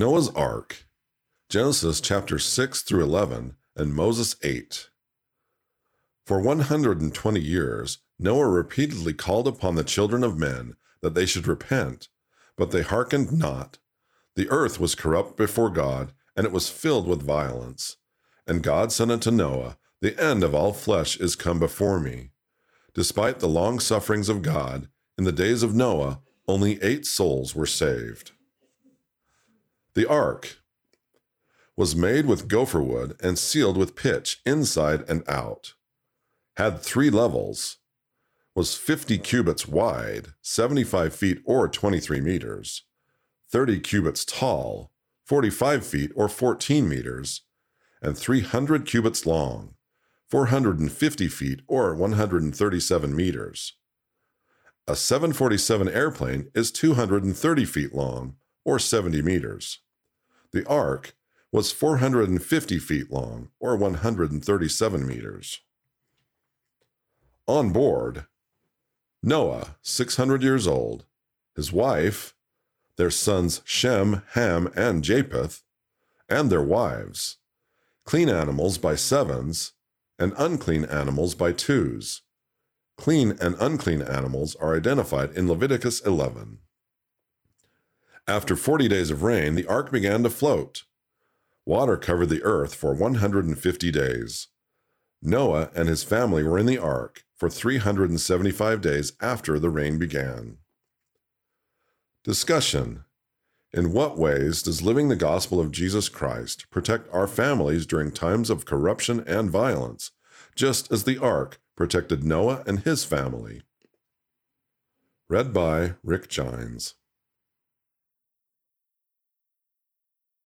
Noah's Ark, Genesis chapter 6 through 11, and Moses 8. For 120 years, Noah repeatedly called upon the children of men that they should repent, but they hearkened not. The earth was corrupt before God, and it was filled with violence. And God said unto Noah, The end of all flesh is come before me. Despite the long sufferings of God, in the days of Noah, only eight souls were saved. The ark was made with gopher wood and sealed with pitch inside and out, had three levels, was 50 cubits wide, 75 feet or 23 meters, 30 cubits tall, 45 feet or 14 meters, and 300 cubits long, 450 feet or 137 meters. A 747 airplane is 230 feet long or 70 meters. The ark was 450 feet long or 137 meters. On board, Noah, 600 years old, his wife, their sons Shem, Ham, and Japheth, and their wives, clean animals by sevens, and unclean animals by twos. Clean and unclean animals are identified in Leviticus 11. After 40 days of rain, the ark began to float. Water covered the earth for 150 days. Noah and his family were in the ark for 375 days after the rain began. Discussion In what ways does living the gospel of Jesus Christ protect our families during times of corruption and violence, just as the ark protected Noah and his family? Read by Rick Gines.